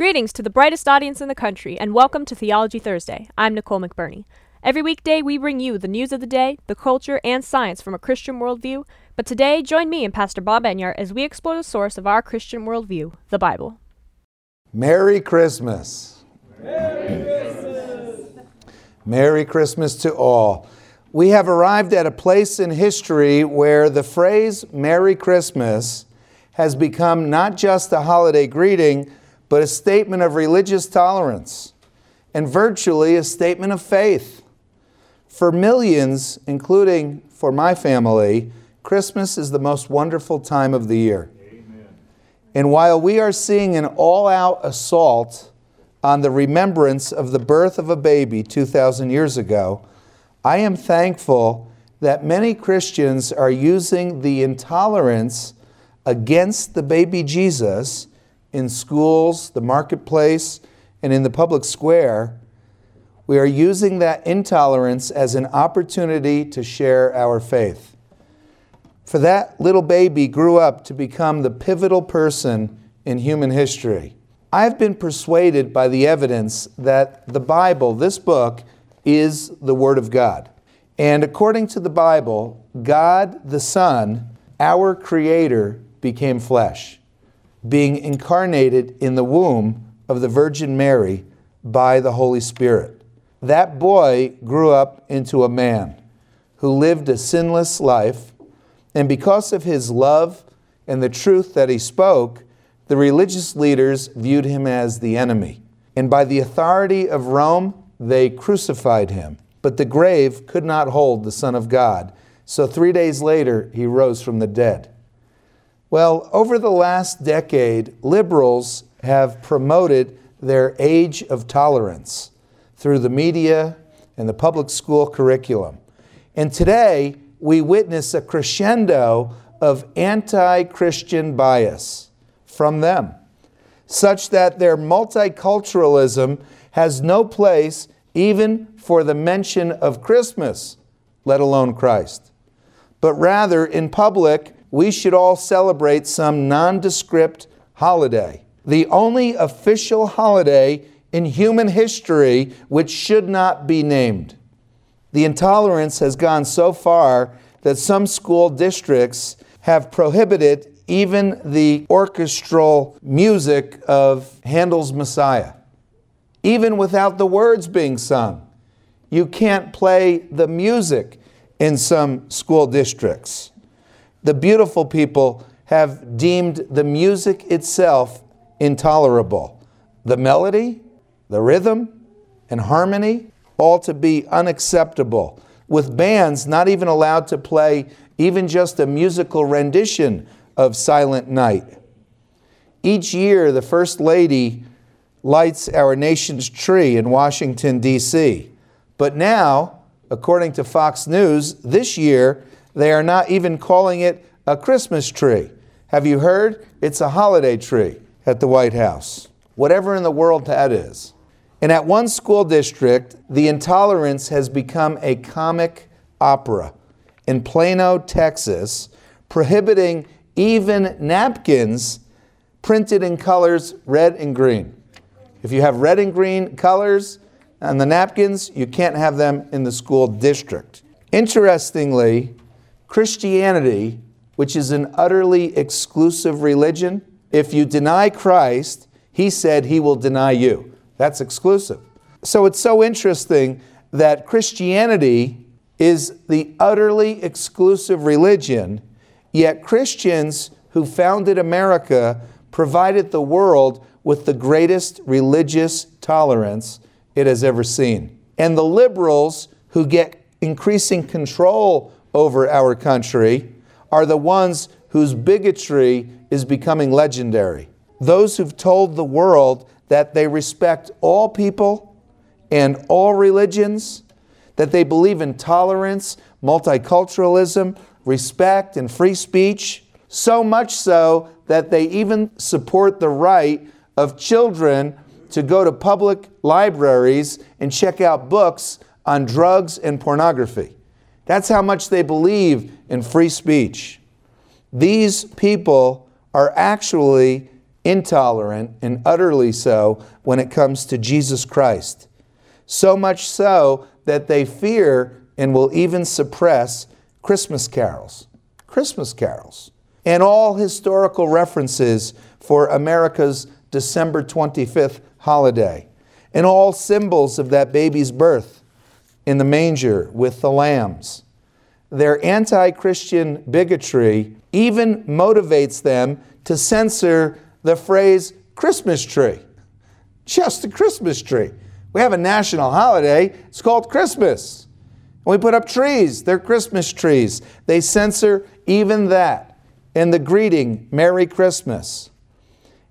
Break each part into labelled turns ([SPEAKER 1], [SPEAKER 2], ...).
[SPEAKER 1] Greetings to the brightest audience in the country, and welcome to Theology Thursday. I'm Nicole McBurney. Every weekday, we bring you the news of the day, the culture, and science from a Christian worldview. But today, join me and Pastor Bob Enyart as we explore the source of our Christian worldview, the Bible.
[SPEAKER 2] Merry Christmas. Merry Christmas. Merry Christmas to all. We have arrived at a place in history where the phrase Merry Christmas has become not just a holiday greeting but a statement of religious tolerance and virtually a statement of faith. For millions, including for my family, Christmas is the most wonderful time of the year. Amen. And while we are seeing an all out assault on the remembrance of the birth of a baby 2,000 years ago, I am thankful that many Christians are using the intolerance against the baby Jesus in schools, the marketplace, and in the public square, we are using that intolerance as an opportunity to share our faith. For that little baby grew up to become the pivotal person in human history. I've been persuaded by the evidence that the Bible, this book, is the Word of God. And according to the Bible, God the Son, our Creator, became flesh being incarnated in the womb of the Virgin Mary by the Holy Spirit. That boy grew up into a man who lived a sinless life, and because of his love and the truth that he spoke, the religious leaders viewed him as the enemy. And by the authority of Rome, they crucified him. But the grave could not hold the Son of God. So three days later, he rose from the dead. Well, over the last decade, liberals have promoted their age of tolerance through the media and the public school curriculum. And today, we witness a crescendo of anti Christian bias from them, such that their multiculturalism has no place even for the mention of Christmas, let alone Christ. But rather, in public, we should all celebrate some nondescript holiday. The only official holiday in human history which should not be named. The intolerance has gone so far that some school districts have prohibited even the orchestral music of Handel's Messiah, even without the words being sung. You can't play the music in some school districts the beautiful people have deemed the music itself intolerable. The melody, the rhythm, and harmony, all to be unacceptable, with bands not even allowed to play even just a musical rendition of Silent Night. Each year, the First Lady lights our nation's tree in Washington, D.C. But now, according to Fox News, this year, they are not even calling it a Christmas tree. Have you heard? It's a holiday tree at the White House. Whatever in the world that is. And at one school district, the intolerance has become a comic opera in Plano, Texas, prohibiting even napkins printed in colors red and green. If you have red and green colors on the napkins, you can't have them in the school district. Interestingly, Christianity, which is an utterly exclusive religion, if you deny Christ, he said he will deny you. That's exclusive. So it's so interesting that Christianity is the utterly exclusive religion, yet Christians who founded America provided the world with the greatest religious tolerance it has ever seen. And the liberals who get increasing control over our country are the ones whose bigotry is becoming legendary. Those who've told the world that they respect all people and all religions, that they believe in tolerance, multiculturalism, respect, and free speech, so much so that they even support the right of children to go to public libraries and check out books on drugs and pornography. That's how much they believe in free speech. These people are actually intolerant, and utterly so when it comes to Jesus Christ. So much so that they fear and will even suppress Christmas carols. Christmas carols. And all historical references for America's December 25th holiday. And all symbols of that baby's birth in the manger with the lambs. Their anti Christian bigotry even motivates them to censor the phrase Christmas tree. Just a Christmas tree. We have a national holiday, it's called Christmas. We put up trees, they're Christmas trees. They censor even that. And the greeting, Merry Christmas.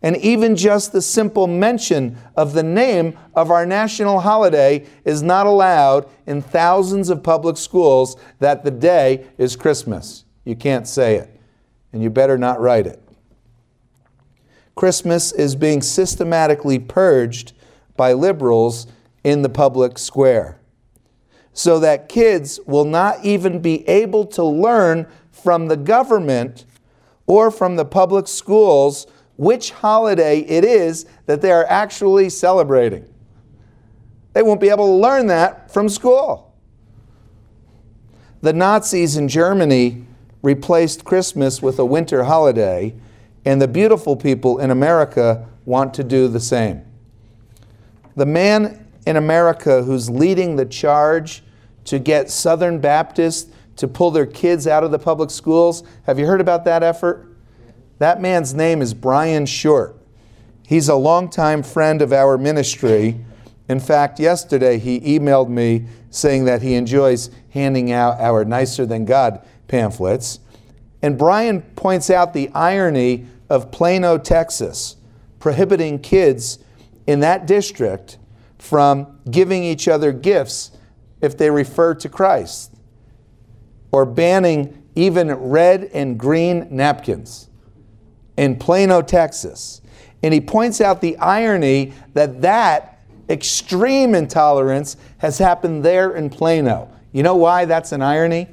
[SPEAKER 2] And even just the simple mention of the name of our national holiday is not allowed in thousands of public schools that the day is Christmas. You can't say it, and you better not write it. Christmas is being systematically purged by liberals in the public square so that kids will not even be able to learn from the government or from the public schools which holiday it is that they are actually celebrating. They won't be able to learn that from school. The Nazis in Germany replaced Christmas with a winter holiday, and the beautiful people in America want to do the same. The man in America who's leading the charge to get Southern Baptists to pull their kids out of the public schools. Have you heard about that effort? That man's name is Brian Short. He's a longtime friend of our ministry. In fact, yesterday he emailed me saying that he enjoys handing out our Nicer Than God pamphlets. And Brian points out the irony of Plano, Texas, prohibiting kids in that district from giving each other gifts if they refer to Christ, or banning even red and green napkins in Plano, Texas. And he points out the irony that that extreme intolerance has happened there in Plano. You know why that's an irony?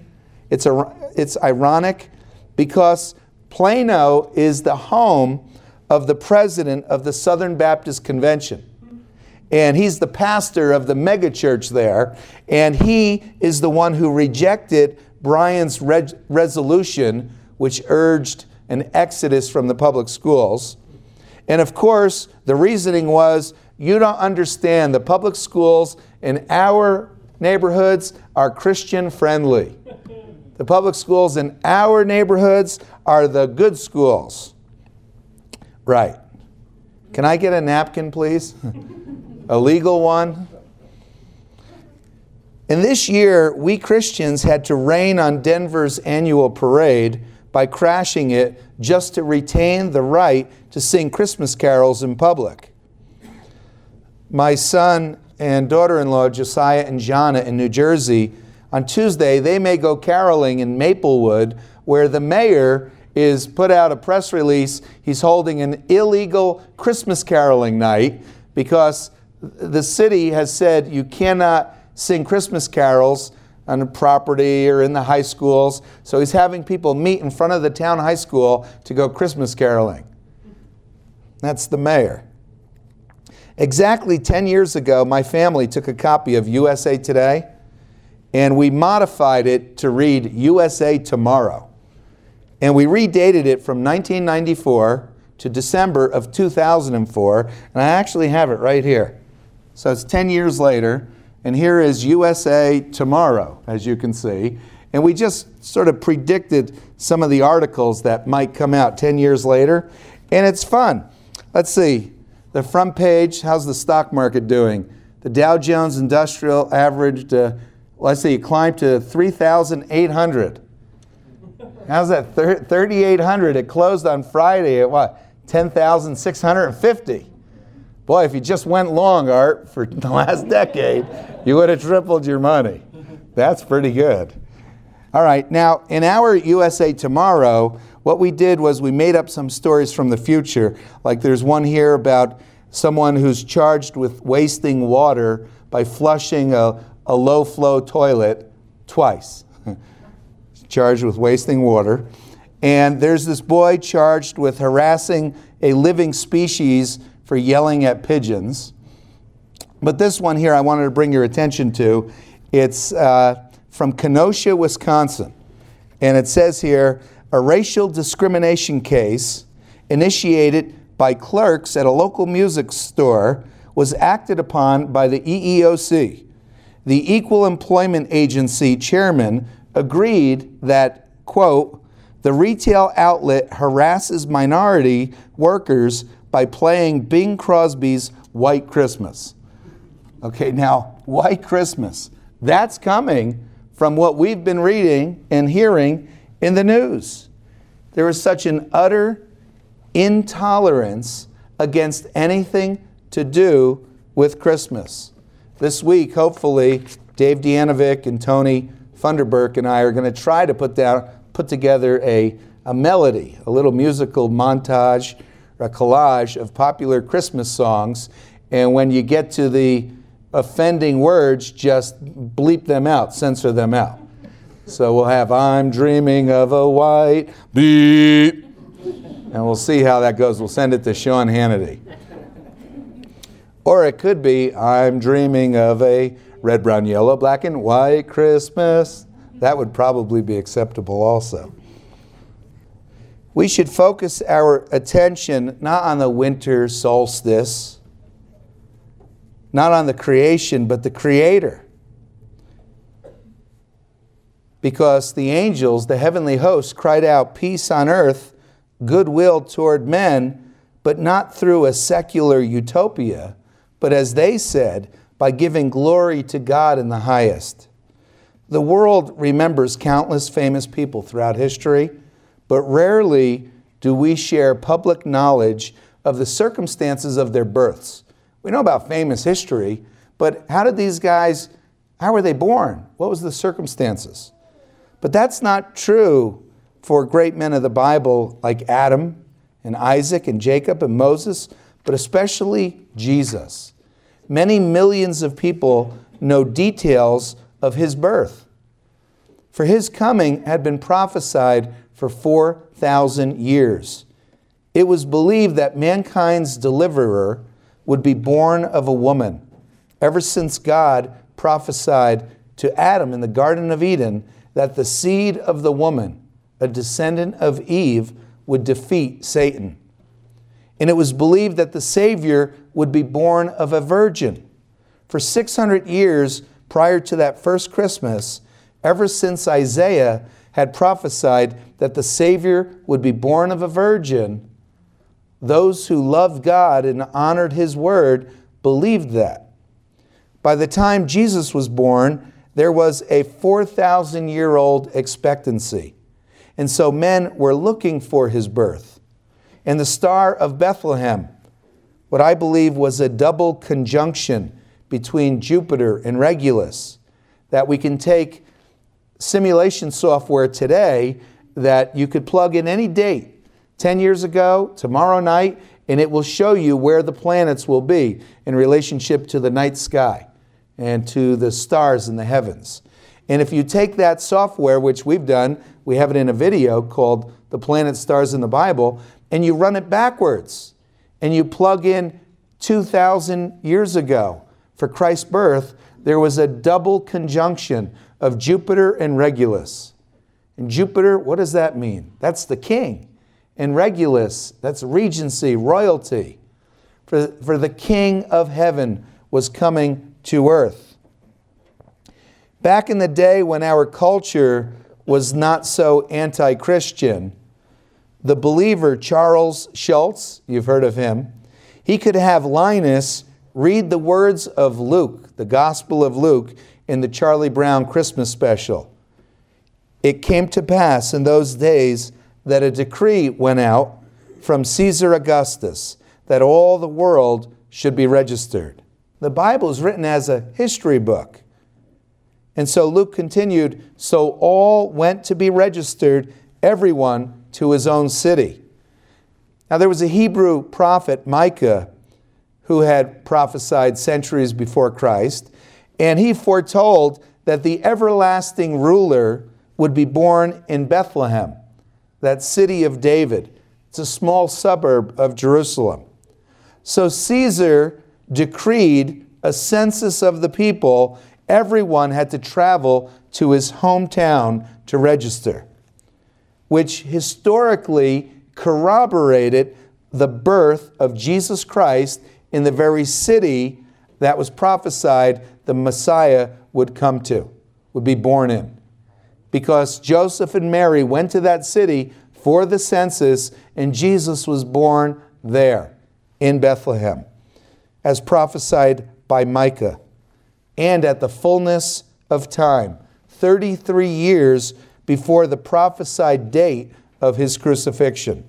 [SPEAKER 2] It's, a, it's ironic because Plano is the home of the president of the Southern Baptist Convention and he's the pastor of the megachurch there, and he is the one who rejected Brian's re- resolution, which urged an exodus from the public schools. And of course, the reasoning was you don't understand, the public schools in our neighborhoods are Christian friendly. The public schools in our neighborhoods are the good schools. Right. Can I get a napkin, please? a legal one. And this year, we Christians had to rain on Denver's annual parade by crashing it just to retain the right to sing Christmas carols in public. My son and daughter in law, Josiah and Jana, in New Jersey, on Tuesday, they may go caroling in Maplewood, where the mayor is put out a press release. He's holding an illegal Christmas caroling night because the city has said you cannot sing Christmas carols on the property or in the high schools. So he's having people meet in front of the town high school to go Christmas caroling. That's the mayor. Exactly 10 years ago, my family took a copy of USA Today and we modified it to read USA Tomorrow. And we redated it from 1994 to December of 2004, and I actually have it right here. So it's 10 years later, and here is USA tomorrow, as you can see. And we just sort of predicted some of the articles that might come out 10 years later, and it's fun. Let's see. The front page, how's the stock market doing? The Dow Jones Industrial averaged, uh, let's see, climbed to 3,800. How's that? 3,800. It closed on Friday at what? 10,650. Boy, if you just went long, Art, for the last decade, you would have tripled your money. That's pretty good. All right, now in our USA Tomorrow, what we did was we made up some stories from the future. Like there's one here about someone who's charged with wasting water by flushing a, a low flow toilet twice. charged with wasting water. And there's this boy charged with harassing a living species for yelling at pigeons. But this one here I wanted to bring your attention to. It's uh, from Kenosha, Wisconsin. And it says here a racial discrimination case initiated by clerks at a local music store was acted upon by the EEOC. The Equal Employment Agency chairman agreed that, quote, the retail outlet harasses minority workers by playing Bing Crosby's White Christmas. Okay, now, White Christmas, that's coming from what we've been reading and hearing in the news. There is such an utter intolerance against anything to do with Christmas. This week, hopefully, Dave Dianovic and Tony Funderburk and I are going to try to put, down, put together a, a melody, a little musical montage, a collage of popular Christmas songs. And when you get to the offending words, just bleep them out, censor them out. So we'll have I'm dreaming of a white beep. And we'll see how that goes. We'll send it to Sean Hannity. Or it could be I'm dreaming of a red, brown, yellow, black, and white Christmas. That would probably be acceptable also. We should focus our attention not on the winter solstice not on the creation, but the Creator. Because the angels, the heavenly hosts, cried out, Peace on earth, goodwill toward men, but not through a secular utopia, but as they said, by giving glory to God in the highest. The world remembers countless famous people throughout history, but rarely do we share public knowledge of the circumstances of their births. We know about famous history, but how did these guys, how were they born? What was the circumstances? But that's not true for great men of the Bible like Adam and Isaac and Jacob and Moses, but especially Jesus. Many millions of people know details of his birth. For his coming had been prophesied for 4,000 years. It was believed that mankind's deliverer would be born of a woman. Ever since God prophesied to Adam in the Garden of Eden that the seed of the woman, a descendant of Eve, would defeat Satan. And it was believed that the Savior would be born of a virgin. For 600 years prior to that first Christmas, ever since Isaiah had prophesied that the Savior would be born of a virgin, those who loved God and honored His word believed that. By the time Jesus was born, there was a 4,000 year old expectancy. And so men were looking for his birth. And the Star of Bethlehem, what I believe was a double conjunction between Jupiter and Regulus, that we can take simulation software today that you could plug in any date 10 years ago, tomorrow night, and it will show you where the planets will be in relationship to the night sky and to the stars in the heavens. And if you take that software, which we've done, we have it in a video called The Planet Stars in the Bible, and you run it backwards, and you plug in 2,000 years ago for Christ's birth, there was a double conjunction of Jupiter and Regulus. And Jupiter, what does that mean? That's the king and Regulus, that's regency, royalty. For, for the King of heaven was coming to earth. Back in the day when our culture was not so anti Christian, the believer Charles Schulz, you've heard of him, he could have Linus read the words of Luke, the Gospel of Luke, in the Charlie Brown Christmas special. It came to pass in those days that a decree went out from Caesar Augustus that all the world should be registered. The Bible is written as a history book. And so Luke continued so all went to be registered, everyone to his own city. Now, there was a Hebrew prophet, Micah, who had prophesied centuries before Christ, and he foretold that the everlasting ruler would be born in Bethlehem that city of David. It's a small suburb of Jerusalem. So Caesar decreed a census of the people. Everyone had to travel to his hometown to register, which historically corroborated the birth of Jesus Christ in the very city that was prophesied the Messiah would come to, would be born in. Because Joseph and Mary went to that city for the census, and Jesus was born there in Bethlehem, as prophesied by Micah. And at the fullness of time, 33 years before the prophesied date of his crucifixion.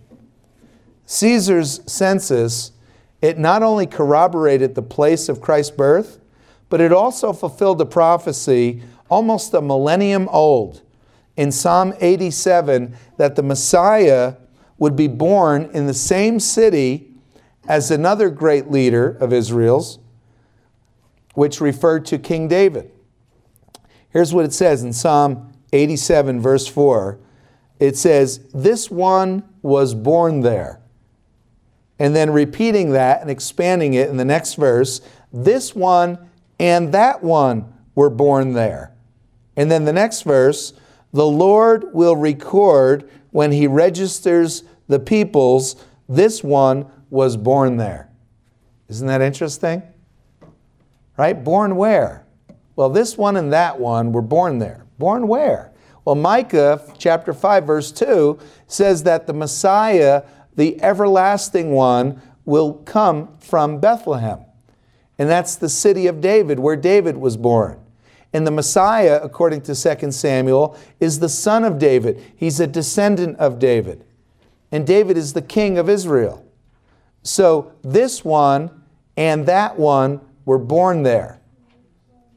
[SPEAKER 2] Caesar's census, it not only corroborated the place of Christ's birth, but it also fulfilled a prophecy almost a millennium old in Psalm 87 that the Messiah would be born in the same city as another great leader of Israel's, which referred to King David. Here's what it says in Psalm 87, verse 4. It says, This one was born there. And then repeating that and expanding it in the next verse, this one and that one were born there. And then the next verse, the Lord will record when he registers the peoples, this one was born there. Isn't that interesting? Right? Born where? Well, this one and that one were born there. Born where? Well, Micah chapter 5, verse 2 says that the Messiah, the everlasting one, will come from Bethlehem. And that's the city of David, where David was born. And the Messiah, according to 2 Samuel, is the son of David. He's a descendant of David. And David is the king of Israel. So this one and that one were born there.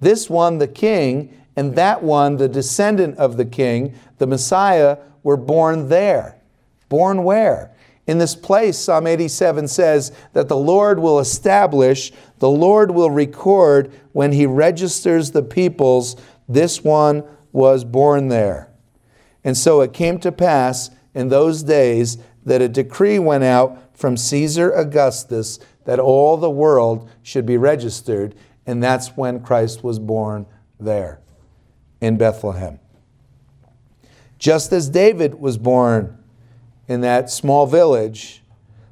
[SPEAKER 2] This one, the king, and that one, the descendant of the king, the Messiah, were born there. Born where? In this place, Psalm 87 says that the Lord will establish, the Lord will record when he registers the peoples, this one was born there. And so it came to pass in those days that a decree went out from Caesar Augustus that all the world should be registered, and that's when Christ was born there in Bethlehem. Just as David was born in that small village,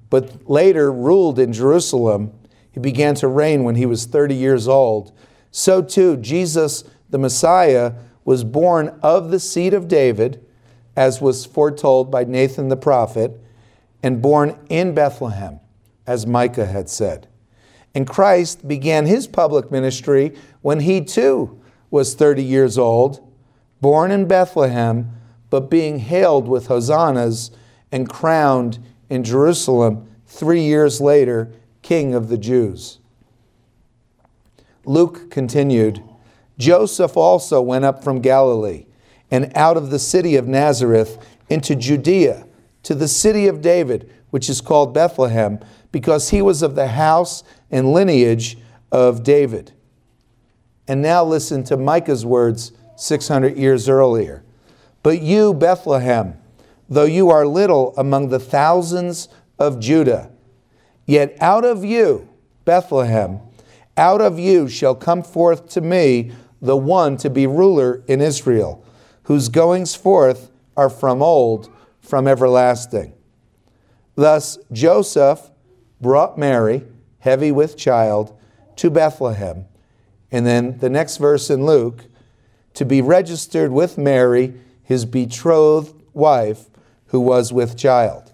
[SPEAKER 2] but later ruled in Jerusalem, he began to reign when he was 30 years old. So too, Jesus, the Messiah, was born of the seed of David, as was foretold by Nathan the prophet, and born in Bethlehem, as Micah had said. And Christ began his public ministry when he too was 30 years old, born in Bethlehem, but being hailed with hosannas and crowned in Jerusalem three years later, King of the Jews. Luke continued Joseph also went up from Galilee and out of the city of Nazareth into Judea to the city of David, which is called Bethlehem, because he was of the house and lineage of David. And now listen to Micah's words 600 years earlier. But you, Bethlehem, though you are little among the thousands of Judah, yet out of you, Bethlehem, out of you shall come forth to me the one to be ruler in Israel, whose goings forth are from old, from everlasting. Thus Joseph brought Mary, heavy with child, to Bethlehem. And then the next verse in Luke, to be registered with Mary, his betrothed wife, who was with child.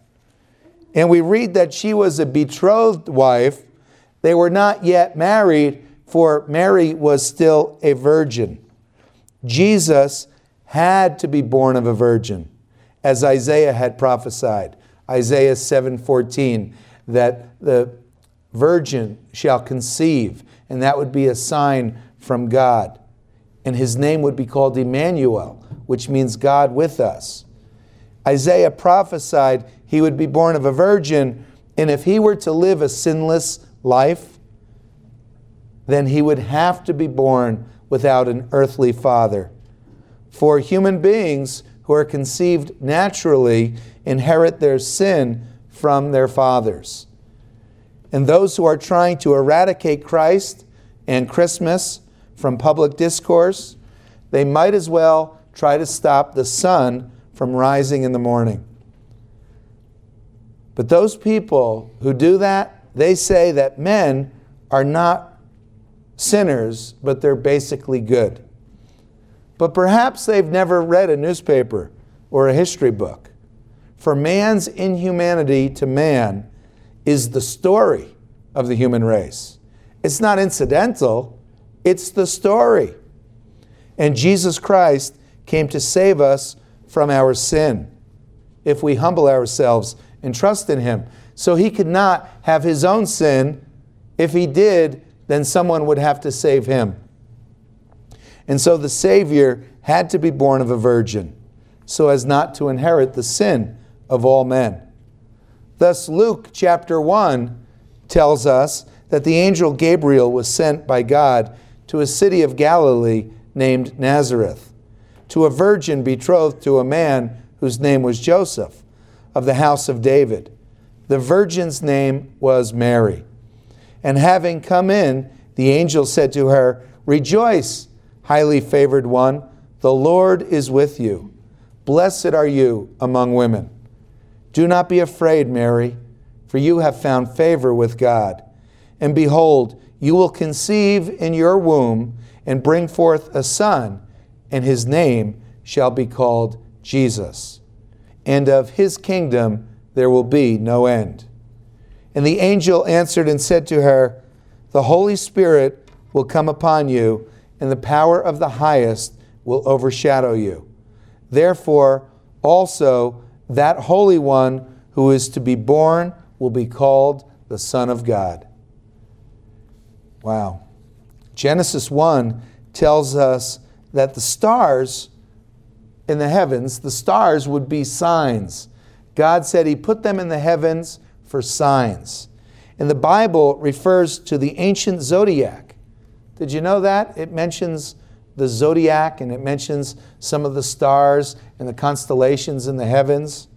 [SPEAKER 2] And we read that she was a betrothed wife. They were not yet married, for Mary was still a virgin. Jesus had to be born of a virgin, as Isaiah had prophesied. Isaiah 7:14 that the virgin shall conceive, and that would be a sign from God. And his name would be called Emmanuel, which means God with us. Isaiah prophesied he would be born of a virgin, and if he were to live a sinless life, then he would have to be born without an earthly father. For human beings who are conceived naturally inherit their sin from their fathers. And those who are trying to eradicate Christ and Christmas from public discourse, they might as well try to stop the sun from rising in the morning. But those people who do that, they say that men are not sinners, but they're basically good. But perhaps they've never read a newspaper or a history book. For man's inhumanity to man is the story of the human race. It's not incidental, it's the story. And Jesus Christ came to save us from our sin if we humble ourselves and trust in Him. So He could not have His own sin. If He did, then someone would have to save Him. And so the Savior had to be born of a virgin so as not to inherit the sin of all men. Thus, Luke chapter 1 tells us that the angel Gabriel was sent by God to a city of Galilee named Nazareth, to a virgin betrothed to a man whose name was Joseph, of the house of David. The virgin's name was Mary. And having come in, the angel said to her, Rejoice, highly favored one, the Lord is with you. Blessed are you among women. Do not be afraid, Mary, for you have found favor with God. And behold, you will conceive in your womb and bring forth a son, and his name shall be called Jesus. And of his kingdom there will be no end. And the angel answered and said to her, The Holy Spirit will come upon you, and the power of the highest will overshadow you. Therefore, also that Holy One who is to be born will be called the Son of God. Wow. Genesis 1 tells us that the stars in the heavens, the stars would be signs. God said He put them in the heavens for signs. And the Bible refers to the ancient zodiac. Did you know that? It mentions the zodiac and it mentions some of the stars and the constellations in the heavens.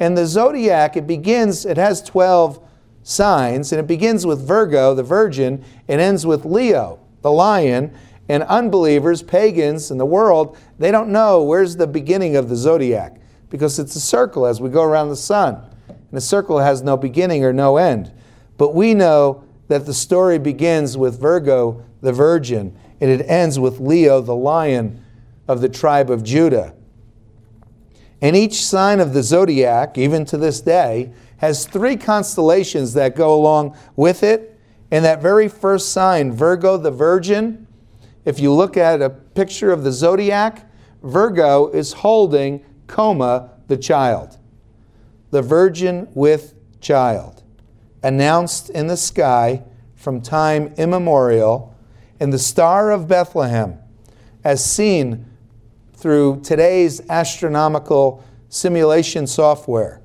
[SPEAKER 2] And the zodiac, it begins, it has 12 signs, and it begins with Virgo, the virgin, and ends with Leo, the lion. And unbelievers, pagans in the world, they don't know where's the beginning of the zodiac because it's a circle as we go around the sun. And a circle has no beginning or no end. But we know that the story begins with Virgo, the virgin, and it ends with Leo, the lion of the tribe of Judah. And each sign of the zodiac, even to this day, has three constellations that go along with it. And that very first sign, Virgo the Virgin, if you look at a picture of the zodiac, Virgo is holding Coma the child. The Virgin with child, announced in the sky from time immemorial in the Star of Bethlehem, as seen through today's astronomical simulation software,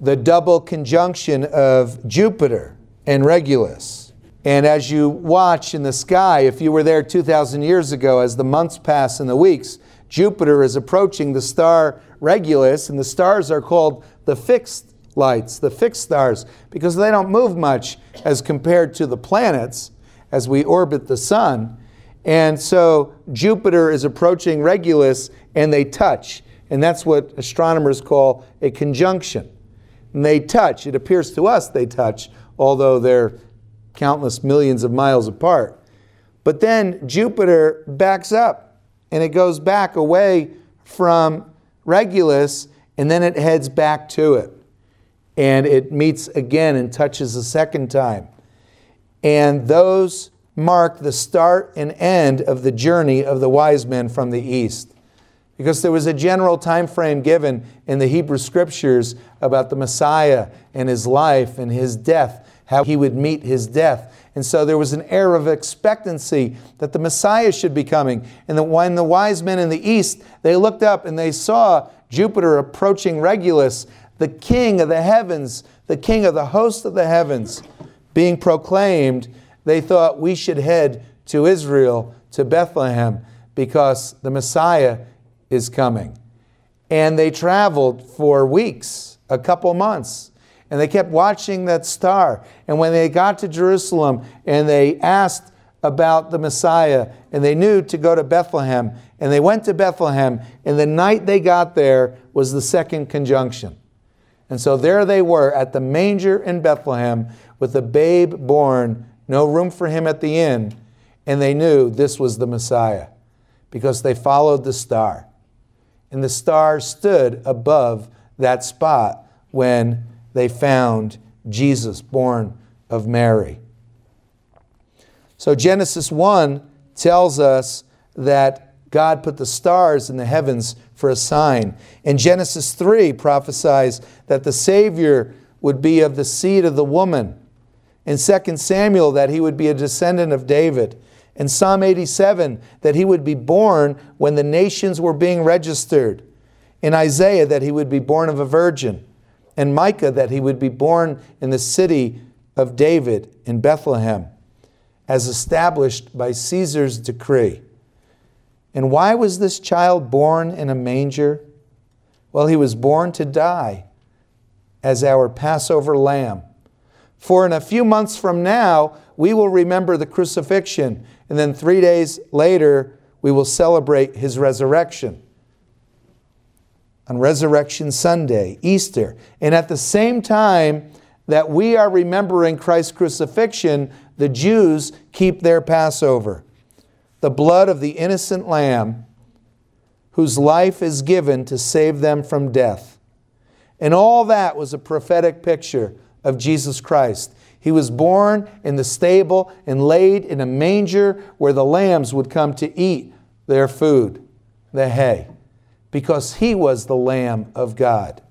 [SPEAKER 2] the double conjunction of Jupiter and Regulus. And as you watch in the sky, if you were there 2,000 years ago, as the months pass and the weeks, Jupiter is approaching the star Regulus, and the stars are called the fixed lights, the fixed stars, because they don't move much as compared to the planets as we orbit the sun. And so Jupiter is approaching Regulus and they touch. And that's what astronomers call a conjunction. And they touch. It appears to us they touch, although they're countless millions of miles apart. But then Jupiter backs up and it goes back away from Regulus and then it heads back to it. And it meets again and touches a second time. And those mark the start and end of the journey of the wise men from the east. Because there was a general time frame given in the Hebrew scriptures about the Messiah and his life and his death, how he would meet his death. And so there was an air of expectancy that the Messiah should be coming. And that when the wise men in the east, they looked up and they saw Jupiter approaching Regulus, the king of the heavens, the king of the host of the heavens being proclaimed, they thought we should head to Israel, to Bethlehem, because the Messiah is coming. And they traveled for weeks, a couple months. And they kept watching that star. And when they got to Jerusalem and they asked about the Messiah, and they knew to go to Bethlehem, and they went to Bethlehem, and the night they got there was the second conjunction. And so there they were at the manger in Bethlehem with the babe born, no room for him at the inn, and they knew this was the Messiah because they followed the star. And the star stood above that spot when they found Jesus born of Mary. So Genesis 1 tells us that God put the stars in the heavens for a sign. And Genesis 3 prophesies that the Savior would be of the seed of the woman. In 2 Samuel, that he would be a descendant of David. In Psalm 87, that he would be born when the nations were being registered. In Isaiah, that he would be born of a virgin. In Micah, that he would be born in the city of David in Bethlehem, as established by Caesar's decree. And why was this child born in a manger? Well, he was born to die as our Passover lamb. For in a few months from now, we will remember the crucifixion, and then three days later, we will celebrate his resurrection. On Resurrection Sunday, Easter. And at the same time that we are remembering Christ's crucifixion, the Jews keep their Passover the blood of the innocent lamb whose life is given to save them from death. And all that was a prophetic picture of Jesus Christ. He was born in the stable and laid in a manger where the lambs would come to eat their food, the hay, because he was the Lamb of God.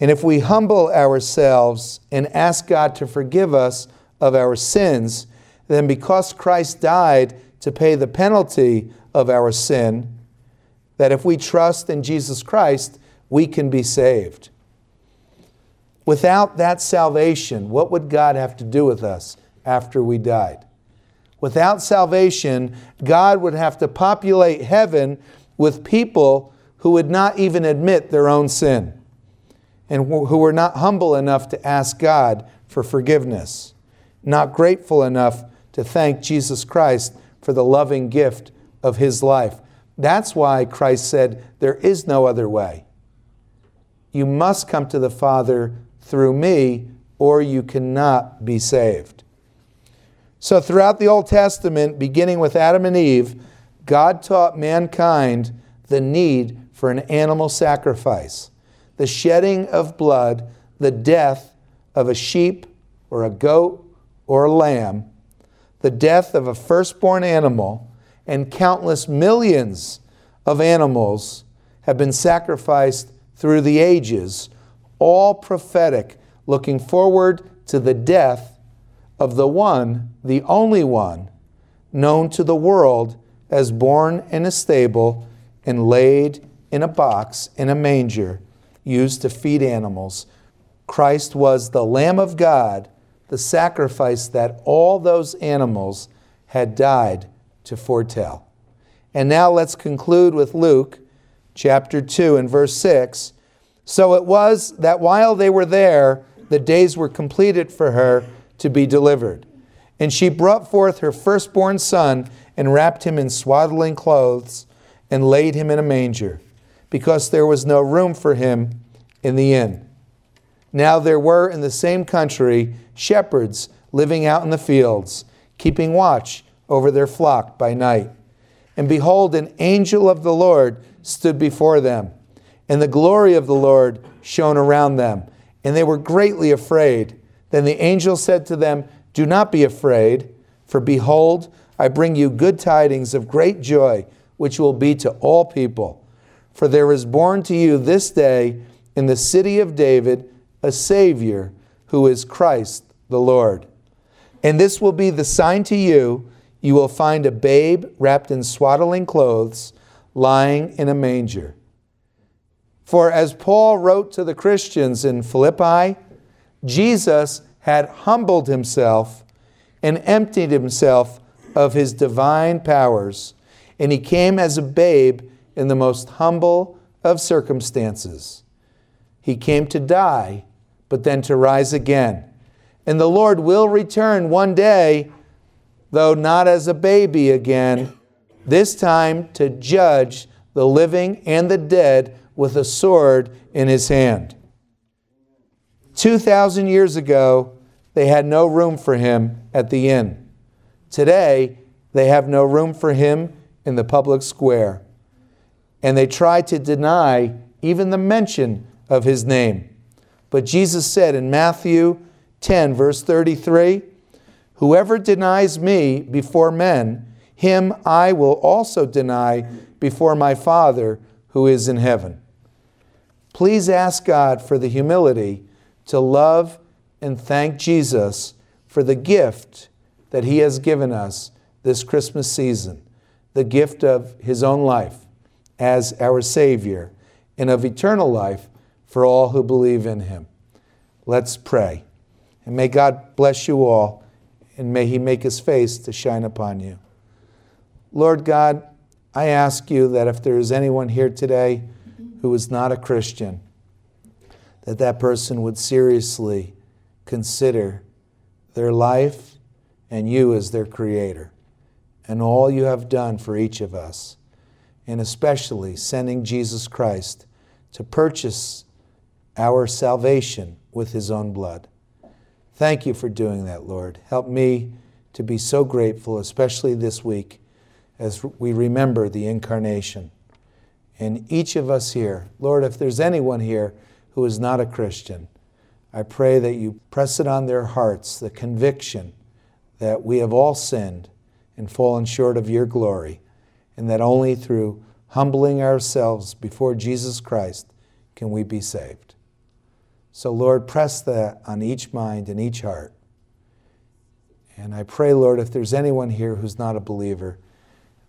[SPEAKER 2] And if we humble ourselves and ask God to forgive us of our sins, then because Christ died to pay the penalty of our sin, that if we trust in Jesus Christ, we can be saved. Without that salvation, what would God have to do with us after we died? Without salvation, God would have to populate heaven with people who would not even admit their own sin and who were not humble enough to ask God for forgiveness, not grateful enough to thank Jesus Christ for the loving gift of his life. That's why Christ said, There is no other way. You must come to the Father through me, or you cannot be saved. So, throughout the Old Testament, beginning with Adam and Eve, God taught mankind the need for an animal sacrifice, the shedding of blood, the death of a sheep or a goat or a lamb the death of a firstborn animal, and countless millions of animals have been sacrificed through the ages, all prophetic, looking forward to the death of the one, the only one, known to the world as born in a stable and laid in a box in a manger used to feed animals. Christ was the Lamb of God the sacrifice that all those animals had died to foretell. And now let's conclude with Luke chapter 2 and verse 6. So it was that while they were there, the days were completed for her to be delivered. And she brought forth her firstborn son and wrapped him in swaddling clothes and laid him in a manger, because there was no room for him in the inn. Now there were in the same country shepherds living out in the fields, keeping watch over their flock by night. And behold, an angel of the Lord stood before them, and the glory of the Lord shone around them, and they were greatly afraid. Then the angel said to them, Do not be afraid, for behold, I bring you good tidings of great joy, which will be to all people. For there is born to you this day in the city of David a Savior who is Christ the Lord. And this will be the sign to you you will find a babe wrapped in swaddling clothes, lying in a manger. For as Paul wrote to the Christians in Philippi, Jesus had humbled himself and emptied himself of his divine powers, and he came as a babe in the most humble of circumstances. He came to die, but then to rise again. And the Lord will return one day, though not as a baby again, this time to judge the living and the dead with a sword in his hand. 2,000 years ago, they had no room for him at the inn. Today, they have no room for him in the public square. And they try to deny even the mention of his name. But Jesus said in Matthew 10, verse 33 Whoever denies me before men, him I will also deny before my Father who is in heaven. Please ask God for the humility to love and thank Jesus for the gift that he has given us this Christmas season the gift of his own life as our Savior and of eternal life for all who believe in him. Let's pray. And may God bless you all, and may he make his face to shine upon you. Lord God, I ask you that if there is anyone here today who is not a Christian, that that person would seriously consider their life and you as their creator and all you have done for each of us, and especially sending Jesus Christ to purchase our salvation with his own blood. Thank you for doing that, Lord. Help me to be so grateful, especially this week as we remember the incarnation. And each of us here, Lord, if there's anyone here who is not a Christian, I pray that you press it on their hearts, the conviction that we have all sinned and fallen short of your glory, and that only through humbling ourselves before Jesus Christ can we be saved. So, Lord, press that on each mind and each heart. And I pray, Lord, if there's anyone here who's not a believer,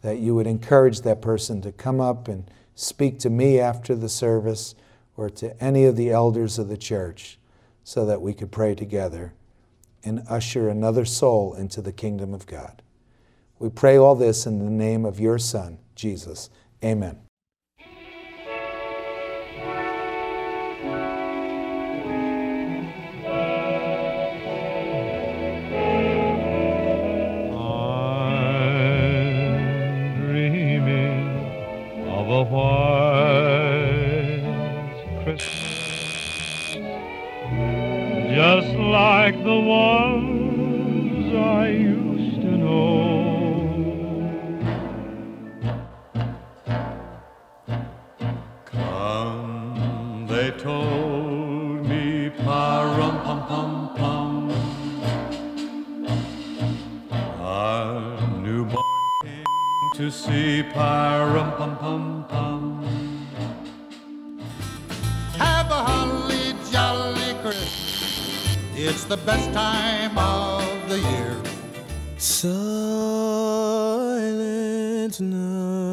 [SPEAKER 2] that you would encourage that person to come up and speak to me after the service or to any of the elders of the church so that we could pray together and usher another soul into the kingdom of God. We pray all this in the name of your Son, Jesus. Amen.
[SPEAKER 3] Like the ones I used to know. Come, they told me, parum pum pum pum. Our newborn king to see, parum pum pum
[SPEAKER 4] the best time of the year.
[SPEAKER 5] Silent night,